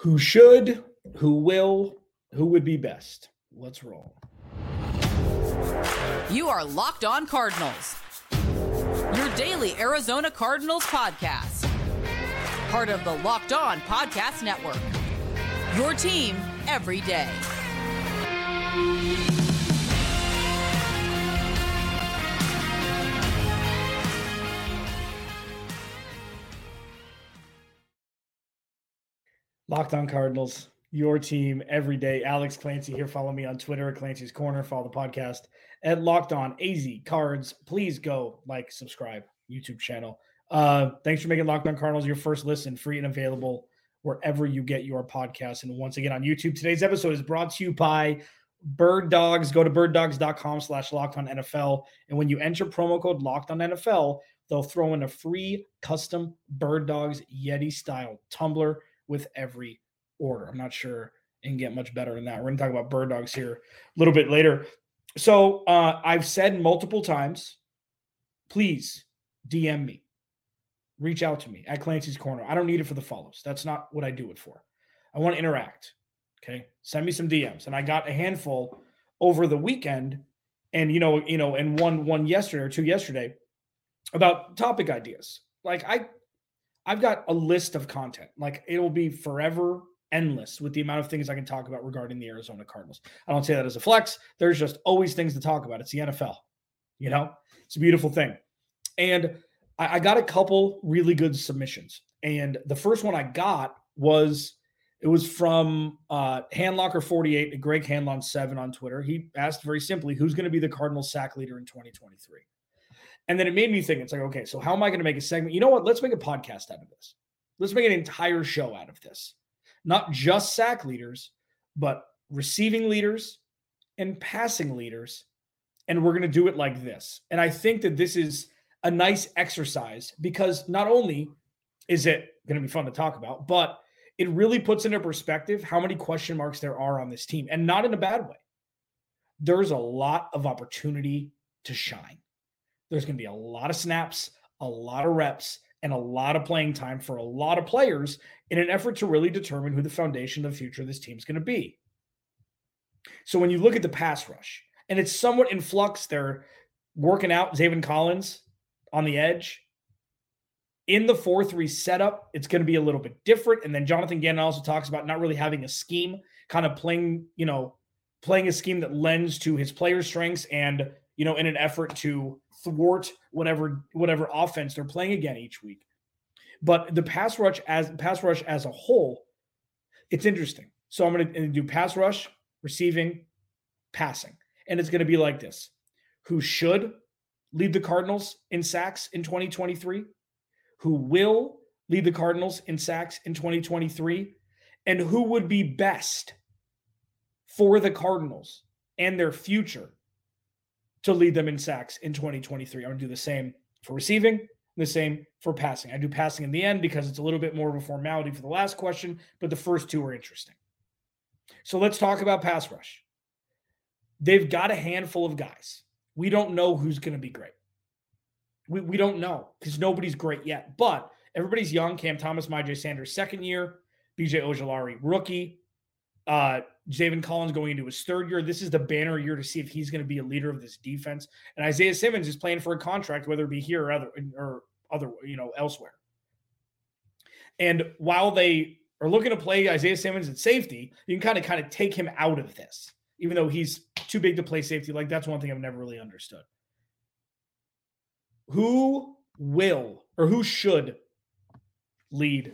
Who should, who will, who would be best? Let's roll. You are Locked On Cardinals, your daily Arizona Cardinals podcast. Part of the Locked On Podcast Network. Your team every day. Locked on Cardinals, your team every day. Alex Clancy here. Follow me on Twitter at Clancy's Corner. Follow the podcast at Locked On AZ Cards. Please go like, subscribe, YouTube channel. Uh, thanks for making Locked On Cardinals your first listen, free and available wherever you get your podcast. And once again on YouTube, today's episode is brought to you by Bird Dogs. Go to birddogs.com slash locked on NFL. And when you enter promo code locked on NFL, they'll throw in a free custom Bird Dogs Yeti style tumbler with every order. I'm not sure and can get much better than that. We're going to talk about bird dogs here a little bit later. So uh, I've said multiple times, please DM me, reach out to me at Clancy's Corner. I don't need it for the follows. That's not what I do it for. I want to interact. Okay, send me some DMs, and I got a handful over the weekend, and you know, you know, and one one yesterday or two yesterday about topic ideas. Like I I've got a list of content. Like it will be forever endless with the amount of things I can talk about regarding the Arizona Cardinals. I don't say that as a flex. There's just always things to talk about. It's the NFL. You know, it's a beautiful thing. And I, I got a couple really good submissions. And the first one I got was it was from uh, Handlocker 48, Greg Handlon 7 on Twitter. He asked very simply, who's going to be the Cardinals sack leader in 2023? And then it made me think, it's like, okay, so how am I going to make a segment? You know what? Let's make a podcast out of this. Let's make an entire show out of this. Not just sack leaders, but receiving leaders and passing leaders. And we're going to do it like this. And I think that this is a nice exercise because not only is it going to be fun to talk about, but it really puts into perspective how many question marks there are on this team and not in a bad way. There's a lot of opportunity to shine. There's going to be a lot of snaps, a lot of reps, and a lot of playing time for a lot of players in an effort to really determine who the foundation of the future of this team is going to be. So when you look at the pass rush, and it's somewhat in flux, they're working out Zaven Collins on the edge. In the 4 3 setup, it's going to be a little bit different. And then Jonathan Gannon also talks about not really having a scheme, kind of playing, you know, playing a scheme that lends to his player strengths and, you know, in an effort to thwart whatever whatever offense they're playing again each week. But the pass rush as pass rush as a whole, it's interesting. So I'm going to do pass rush, receiving, passing, and it's going to be like this: Who should lead the Cardinals in sacks in 2023? Who will lead the Cardinals in sacks in 2023? And who would be best for the Cardinals and their future to lead them in sacks in 2023. I'm going to do the same for receiving, the same for passing. I do passing in the end because it's a little bit more of a formality for the last question, but the first two are interesting. So let's talk about pass rush. They've got a handful of guys. We don't know who's going to be great. We, we don't know because nobody's great yet, but everybody's young. Cam Thomas, Myjai Sanders, second year. BJ Ojulari, rookie. Uh, Zaven Collins going into his third year. This is the banner year to see if he's going to be a leader of this defense. And Isaiah Simmons is playing for a contract, whether it be here or other or other, you know, elsewhere. And while they are looking to play Isaiah Simmons at safety, you can kind of kind of take him out of this, even though he's too big to play safety. Like that's one thing I've never really understood. Who will or who should lead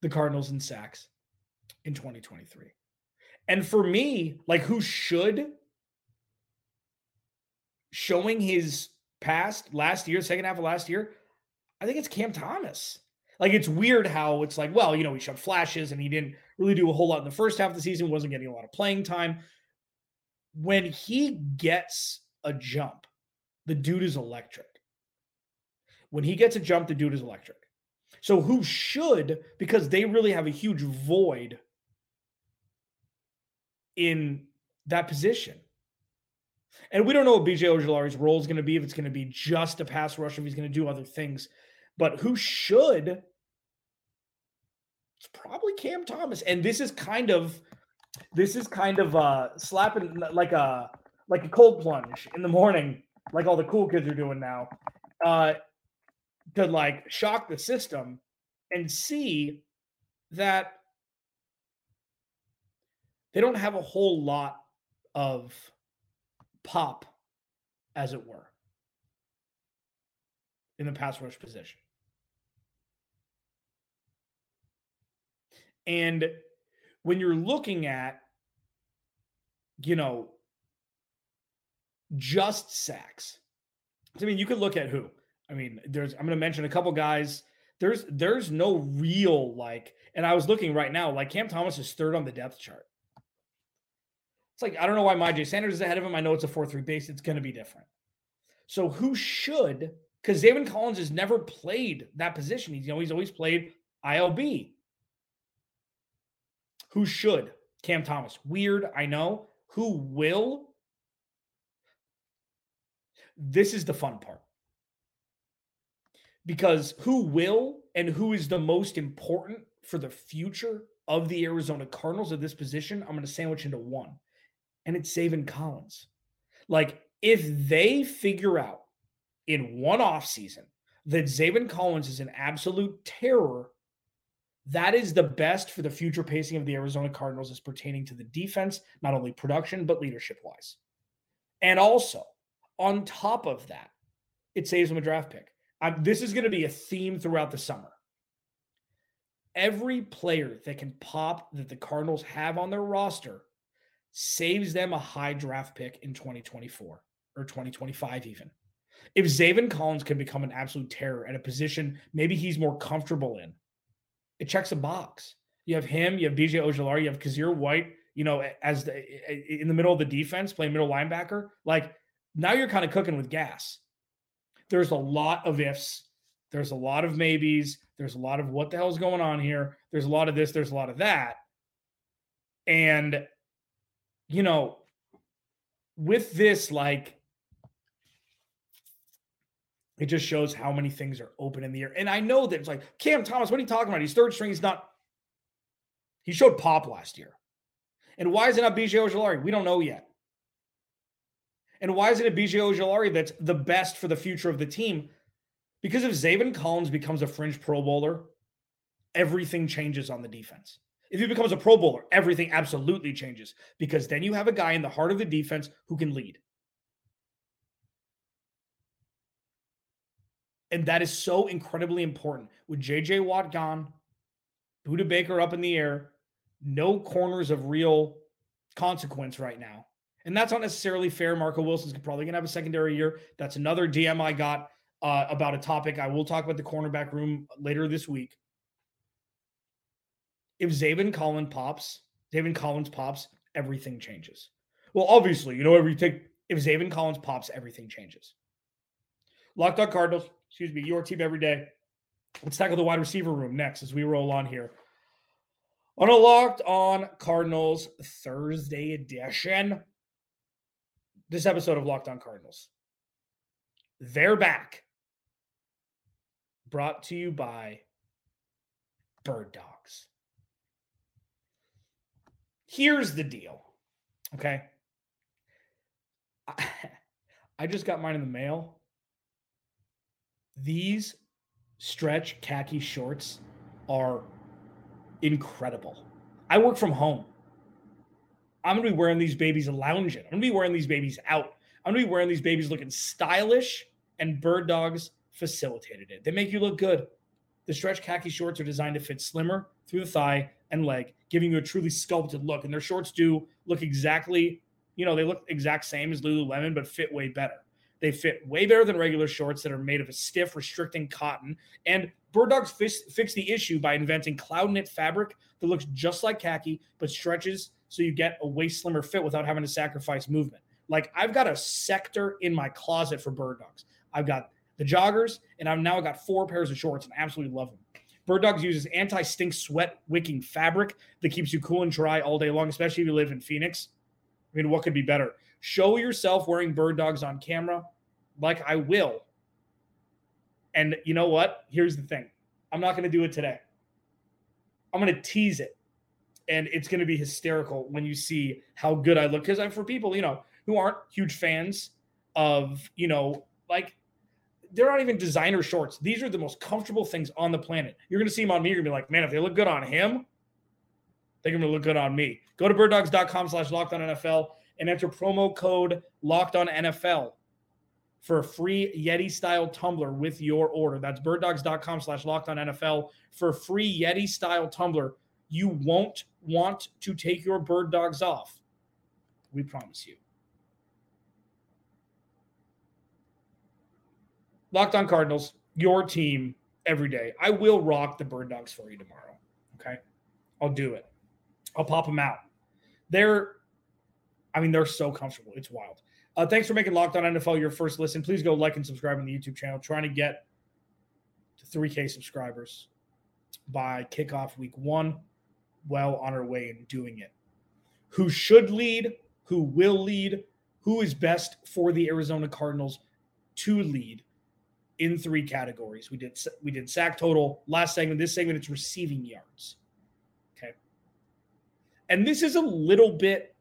the Cardinals in sacks in 2023? And for me, like who should showing his past last year, second half of last year, I think it's Cam Thomas. Like it's weird how it's like, well, you know, he showed flashes and he didn't really do a whole lot in the first half of the season, wasn't getting a lot of playing time. When he gets a jump, the dude is electric. When he gets a jump, the dude is electric. So who should, because they really have a huge void in that position. And we don't know what BJ Ojulari's role is going to be, if it's going to be just a pass rush, if he's going to do other things. But who should, it's probably Cam Thomas. And this is kind of this is kind of uh slapping like a like a cold plunge in the morning, like all the cool kids are doing now. Uh to like shock the system and see that they don't have a whole lot of pop, as it were, in the pass rush position. And when you're looking at, you know, just sacks, I mean, you could look at who. I mean, there's I'm going to mention a couple guys. There's there's no real like, and I was looking right now, like Cam Thomas is third on the depth chart. It's like I don't know why Myjai Sanders is ahead of him. I know it's a 4-3 base. It's going to be different. So who should because Zaven Collins has never played that position. He's you know he's always played ILB. Who should? Cam Thomas. Weird, I know. Who will? This is the fun part. Because who will and who is the most important for the future of the Arizona Cardinals at this position, I'm going to sandwich into one. And it's Zaven Collins. Like, if they figure out in one off season that Zaven Collins is an absolute terror that is the best for the future pacing of the Arizona Cardinals as pertaining to the defense, not only production, but leadership wise. And also, on top of that, it saves them a draft pick. I'm, this is going to be a theme throughout the summer. Every player that can pop that the Cardinals have on their roster saves them a high draft pick in 2024 or 2025, even. If Zaven Collins can become an absolute terror at a position maybe he's more comfortable in, it checks a box. You have him, you have BJ Ojulari, you have Kyzir White, you know, as the in the middle of the defense, playing middle linebacker. Like now you're kind of cooking with gas. There's a lot of ifs. There's a lot of maybes. There's a lot of what the hell's going on here. There's a lot of this. There's a lot of that. And, you know, with this, like, it just shows how many things are open in the air. And I know that it's like, Cam Thomas, what are you talking about? He's third string. He's not. He showed pop last year. And why is it not BJ Ojulari? We don't know yet. And why is it BJ Ojulari that's the best for the future of the team? Because if Zaven Collins becomes a fringe Pro Bowler, everything changes on the defense. If he becomes a Pro Bowler, everything absolutely changes because then you have a guy in the heart of the defense who can lead. And that is so incredibly important. With JJ Watt gone, Budda Baker up in the air, no corners of real consequence right now. And that's not necessarily fair. Marco Wilson's probably going to have a secondary year. That's another DM I got uh, about a topic. I will talk about the cornerback room later this week. If Zaven Collins pops, Zaven Collins pops, everything changes. Well, obviously, you know, every take if Zaven Collins pops, everything changes. Locked on Cardinals, excuse me, your team every day. Let's tackle the wide receiver room next as we roll on here. On a locked on Cardinals Thursday edition, this episode of Locked on Cardinals. They're back. Brought to you by Bird Dogs. Here's the deal. Okay. I just got mine in the mail these stretch khaki shorts are incredible. I work from home. I'm gonna be wearing these babies lounging. I'm gonna be wearing these babies out. I'm gonna be wearing these babies looking stylish, and Bird Dogs facilitated it. They make you look good. The stretch khaki shorts are designed to fit slimmer through the thigh and like giving you a truly sculpted look. And their shorts do look exactly, you know, they look exact same as Lululemon, but fit way better. They fit way better than regular shorts that are made of a stiff, restricting cotton. And Bird Dogs fix the issue by inventing cloud knit fabric that looks just like khaki but stretches so you get a way slimmer fit without having to sacrifice movement. Like I've got a sector in my closet for Bird Dogs. I've got the joggers, and I've now got four pairs of shorts and I absolutely love them. Bird Dogs uses anti stink sweat wicking fabric that keeps you cool and dry all day long, especially if you live in Phoenix. I mean, what could be better? Show yourself wearing bird dogs on camera, like I will. And you know what? Here's the thing I'm not going to do it today. I'm going to tease it. And it's going to be hysterical when you see how good I look. Because I'm for people, you know, who aren't huge fans of, you know, like they're not even designer shorts. These are the most comfortable things on the planet. You're going to see them on me. You're going to be like, man, if they look good on him, they're going to look good on me. Go to birddogs.com slash locked on NFL and enter promo code locked on NFL for a free Yeti style tumbler with your order. That's birddogs.com slash locked on NFL for a free Yeti style tumbler. You won't want to take your bird dogs off. We promise you. Locked on Cardinals, your team every day. I will rock the bird dogs for you tomorrow. Okay. I'll do it. I'll pop them out. They're, I mean, they're so comfortable. It's wild. Uh, thanks for making Locked On NFL your first listen. Please go like and subscribe on the YouTube channel. Trying to get to 3K subscribers by kickoff week one. Well on our way in doing it. Who should lead? Who will lead? Who is best for the Arizona Cardinals to lead in three categories? We did we did sack total last segment. This segment it's receiving yards. Okay, and this is a little bit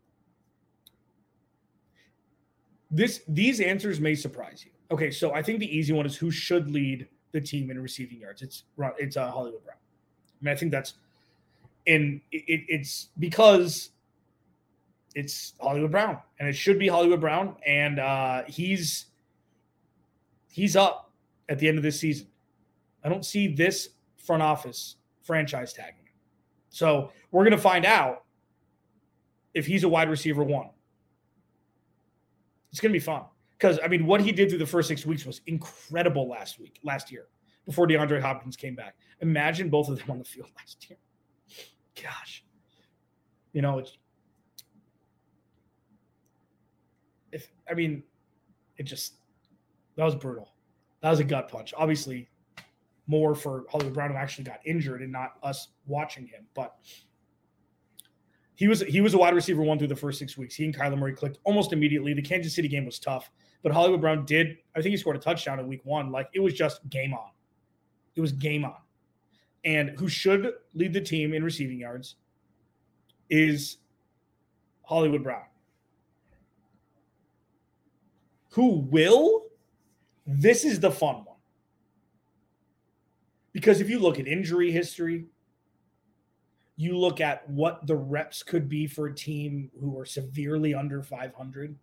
this these answers may surprise you. Okay, so I think the easy one is who should lead the team in receiving yards. It's it's uh, Hollywood Brown. I mean, I think that's and it, it's because it's Hollywood Brown, and it should be Hollywood Brown, and uh, he's he's up at the end of this season. I don't see this front office franchise tagging. So we're going to find out if he's a wide receiver one. It's going to be fun because I mean, what he did through the first six weeks was incredible last week, last year, before DeAndre Hopkins came back. Imagine both of them on the field last year. Gosh, you know, it's if I mean, it just that was brutal. That was a gut punch. Obviously, more for Hollywood Brown who actually got injured and not us watching him, but he was he was a wide receiver one through the first six weeks. He and Kyler Murray clicked almost immediately. The Kansas City game was tough, but Hollywood Brown did. I think he scored a touchdown in week one. Like it was just game on. It was game on. And who should lead the team in receiving yards is Hollywood Brown. Who will? This is the fun one. Because if you look at injury history, you look at what the reps could be for a team who are severely under 500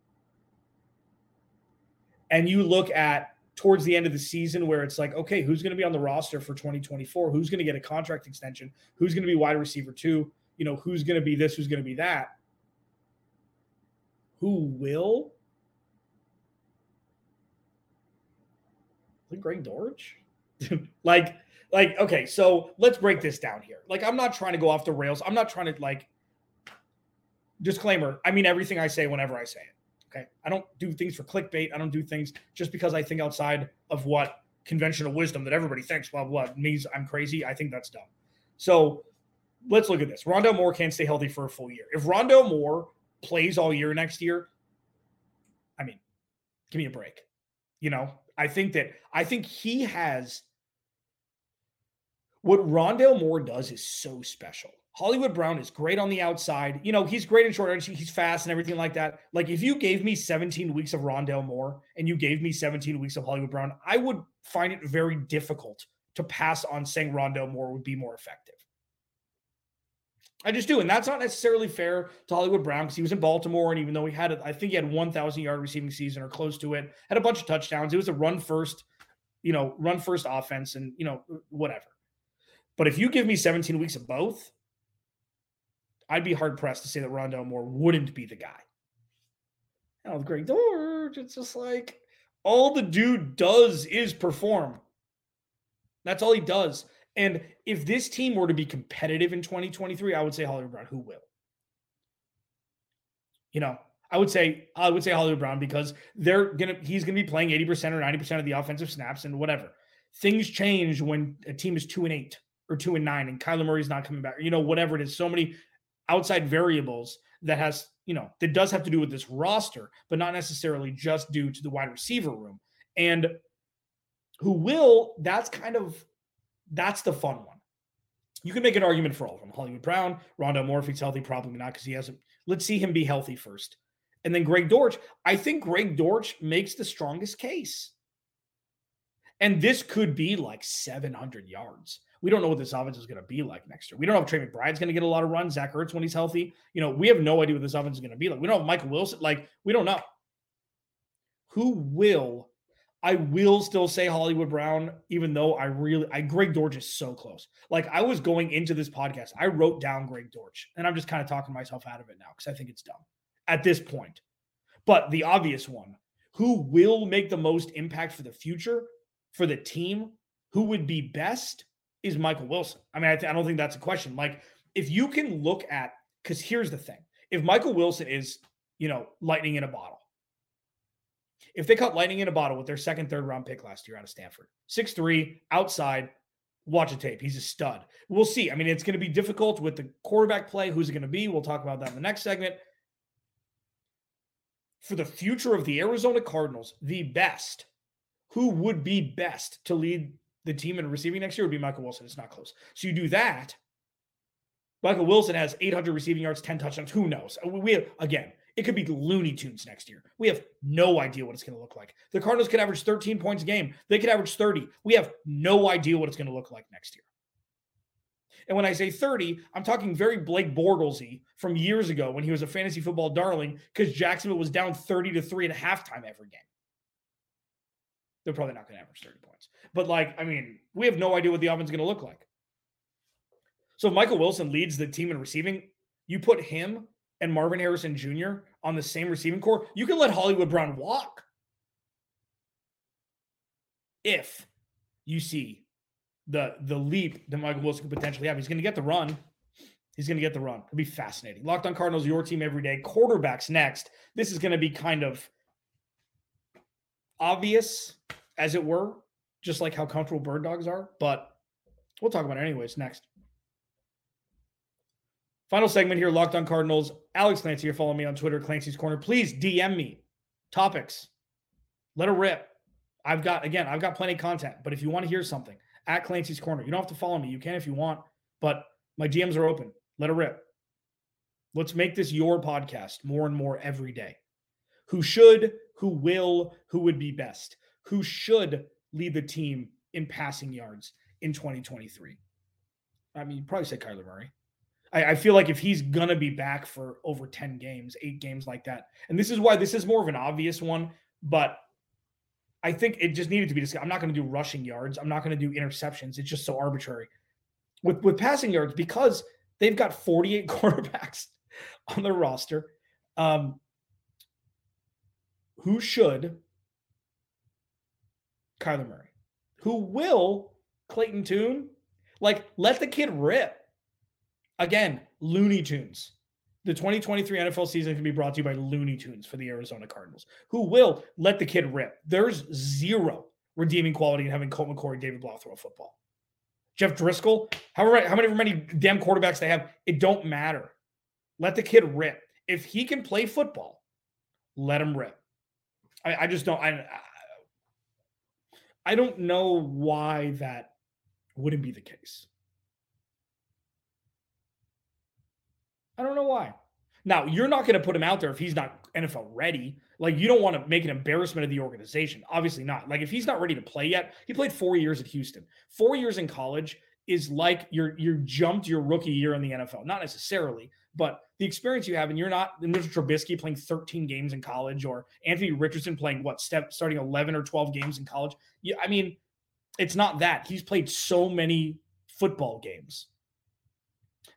and you look at towards the end of the season where it's like okay who's going to be on the roster for 2024 who's going to get a contract extension? Who's going to be wide receiver two? You know who's going to be this? Who's going to be that? Who will the Greg Dortch? Like like okay so let's break this down here. Like i'm not trying to go off the rails. I'm not trying to like disclaimer i mean everything i say whenever i say it okay? I don't do things for clickbait. I don't do things just because i think outside of what conventional wisdom that everybody thinks blah blah means i'm crazy. I think that's dumb. So let's look at this. Rondale Moore can't stay healthy for a full year. If Rondale Moore plays all year next year i mean give me a break you know i think that i think he has what Rondale Moore does is so special. Hollywood Brown is great on the outside. You know, he's great in short range. He's fast and everything like that. Like, if you gave me 17 weeks of Rondale Moore and you gave me 17 weeks of Hollywood Brown, I would find it very difficult to pass on saying Rondale Moore would be more effective. I just do. And that's not necessarily fair to Hollywood Brown because he was in Baltimore. And even though he had, a, I think he had 1,000 yard receiving season or close to it, had a bunch of touchdowns. It was a run first, you know, run first offense and, you know, whatever. But if you give me 17 weeks of both, I'd be hard pressed to say that Rondale Moore wouldn't be the guy. Now with Greg Dortch, it's just like all the dude does is perform. That's all he does. And if this team were to be competitive in 2023, I would say Hollywood Brown, who will? You know, I would say I would say Hollywood Brown because they're gonna he's gonna be playing 80% or 90% of the offensive snaps and whatever. Things change when a team is two and eight or two and nine and Kyler Murray's not coming back, you know, whatever it is. So many outside variables that has, you know, that does have to do with this roster, but not necessarily just due to the wide receiver room. And who will, that's kind of that's the fun one. You can make an argument for all of them. Hollywood Brown, Rondale Moore, if he's healthy, probably not because he hasn't. Let's see him be healthy first. And then Greg Dortch. I think Greg Dortch makes the strongest case. And this could be like 700 yards. We don't know what this offense is going to be like next year. We don't know if Trey McBride's going to get a lot of runs. Zach Ertz when he's healthy. You know, we have no idea what this offense is going to be like. We don't know Michael Wilson. Like, we don't know. Who will I will still say Hollywood Brown, even though I really, I Greg Dortch is so close. Like I was going into this podcast, I wrote down Greg Dortch, and I'm just kind of talking myself out of it now because I think it's dumb at this point. But the obvious one, who will make the most impact for the future for the team, who would be best, is Michael Wilson. I mean, I, th- I don't think that's a question. Like if you can look at, because here's the thing: if Michael Wilson is, you know, lightning in a bottle if they caught lightning in a bottle with their second, third round pick last year out of Stanford, six three outside, watch a tape. He's a stud. We'll see. I mean, it's going to be difficult with the quarterback play. Who's it going to be? We'll talk about that in the next segment. For the future of the Arizona Cardinals, the best, who would be best to lead the team in receiving next year would be Michael Wilson. It's not close. So you do that. Michael Wilson has 800 receiving yards, 10 touchdowns. Who knows? We again, it could be Looney Tunes next year. We have no idea what it's going to look like. The Cardinals could average 13 points a game. They could average 30. We have no idea what it's going to look like next year. And when I say 30, I'm talking very Blake Bortlesy from years ago when he was a fantasy football darling because Jacksonville was down 30 to 3 at halftime every game. They're probably not going to average 30 points. But, like, I mean, we have no idea what the offense is going to look like. So, if Michael Wilson leads the team in receiving, you put him and Marvin Harrison Jr. on the same receiving core, you can let Hollywood Brown walk. If you see the the leap that Michael Wilson could potentially have, he's going to get the run. He's going to get the run. It'll be fascinating. Locked on Cardinals, your team every day. Quarterbacks next. This is going to be kind of obvious, as it were, just like how comfortable bird dogs are. But we'll talk about it anyways next. Final segment here, Locked on Cardinals. Alex Clancy, you're following me on Twitter, Clancy's Corner. Please DM me topics. Let it rip. I've got, again, I've got plenty of content, but if you want to hear something at Clancy's Corner, you don't have to follow me. You can if you want, but my DMs are open. Let it rip. Let's make this your podcast more and more every day. Who should, who will, who would be best? Who should lead the team in passing yards in 2023? I mean, you probably say Kyler Murray. I, I feel like if he's gonna be back for over 10 games, eight games like that, and this is why this is more of an obvious one, but I think it just needed to be discussed. I'm not to do rushing yards. I'm not to do interceptions. It's just so arbitrary. With with passing yards, because they've got 48 quarterbacks on their roster. Um, who should Kyler Murray? Who will Clayton Tune? Like, let the kid rip. Again, Looney Tunes. The 2023 NFL season can be brought to you by Looney Tunes for the Arizona Cardinals, who will let the kid rip. There's zero redeeming quality in having Colt McCoy and David Blough throw a football. Jeff Driskel, however, how many many damn quarterbacks they have, it don't matter. Let the kid rip. If he can play football, let him rip. I, I just don't. I, I don't know why that wouldn't be the case. I don't know why. Now, you're not going to put him out there if he's not NFL ready. Like, you don't want to make an embarrassment of the organization. Obviously not. Like, if he's not ready to play yet, he played four years at Houston. Four years in college is like you're you jumped your rookie year in the NFL. Not necessarily, but the experience you have, and you're not Mitch Trubisky playing 13 games in college, or Anthony Richardson playing what step starting 11 or 12 games in college. Yeah, I mean, it's not that he's played so many football games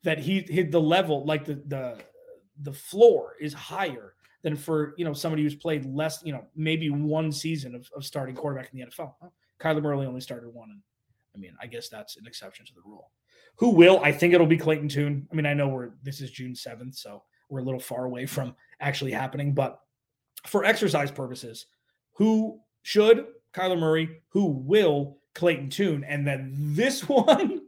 that he hit the level like the the the floor is higher than for you know somebody who's played less you know maybe one season of, of starting quarterback in the NFL. Well, Kyler Murray only started one, and I mean I guess that's an exception to the rule. Who will? I think it'll be Clayton Tune. I mean I know we're this is June seventh, so we're a little far away from actually happening, but for exercise purposes, who should Kyler Murray? Who will Clayton Tune? And then this one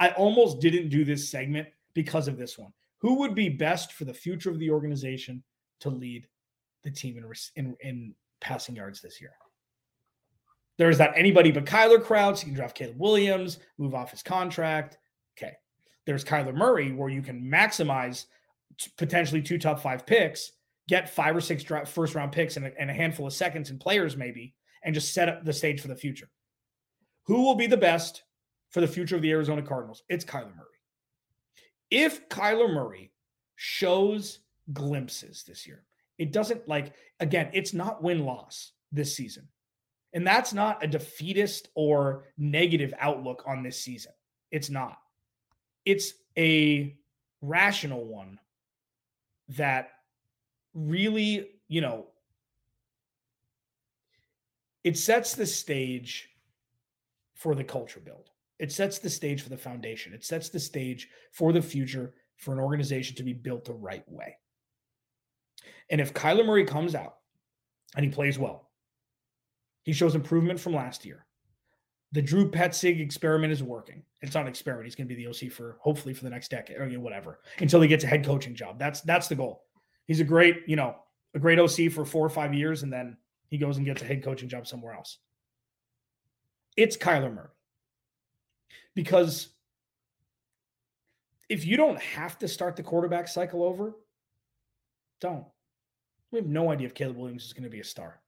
I almost didn't do this segment because of this one. Who would be best for the future of the organization to lead the team in, in, in passing yards this year? There is not anybody but Kyler Krause. You can draft Caleb Williams, move off his contract. Okay. There's Kyler Murray, where you can maximize potentially two top five picks, get five or six first round picks and a, and a handful of seconds and players, maybe, and just set up the stage for the future. Who will be the best for the future of the Arizona Cardinals? It's Kyler Murray. If Kyler Murray shows glimpses this year, it doesn't like, again, it's not win loss this season. And that's not a defeatist or negative outlook on this season. It's not. It's a rational one that really, you know, it sets the stage for the culture build. It sets the stage for the foundation. It sets the stage for the future for an organization to be built the right way. And if Kyler Murray comes out and he plays well, he shows improvement from last year. The Drew Petzing experiment is working. It's not an experiment. He's going to be the OC for hopefully for the next decade or whatever until he gets a head coaching job. That's that's the goal. He's a great, you know, a great OC for four or five years, and then he goes and gets a head coaching job somewhere else. It's Kyler Murray. Because if you don't have to start the quarterback cycle over, don't. We have no idea if Caleb Williams is going to be a star.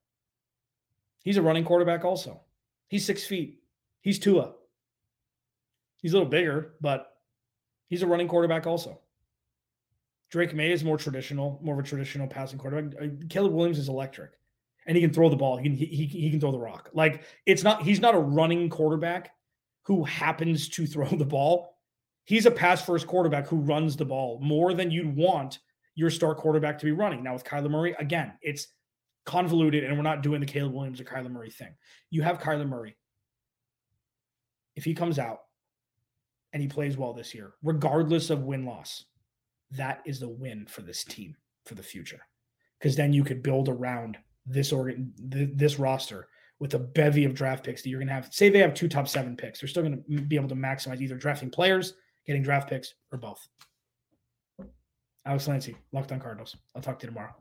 He's a running quarterback also. He's six feet. He's Tua. He's a little bigger, but he's a running quarterback also. Drake Maye is more traditional, more of a traditional passing quarterback. Uh, Caleb Williams is electric, and he can throw the ball. He can he, he can throw the rock. Like it's not he's not a running quarterback who happens to throw the ball. He's a pass first quarterback who runs the ball more than you'd want your star quarterback to be running. Now with Kyler Murray, again, it's convoluted, and we're not doing the Caleb Williams or Kyler Murray thing. You have Kyler Murray. If he comes out and he plays well this year, regardless of win loss, that is the win for this team for the future. Because then you could build around this organ, th- this roster with a bevy of draft picks that you're going to have. Say they have two top seven picks, they're still going to be able to maximize either drafting players, getting draft picks, or both. Alex Clancy, Locked on Cardinals. I'll talk to you tomorrow.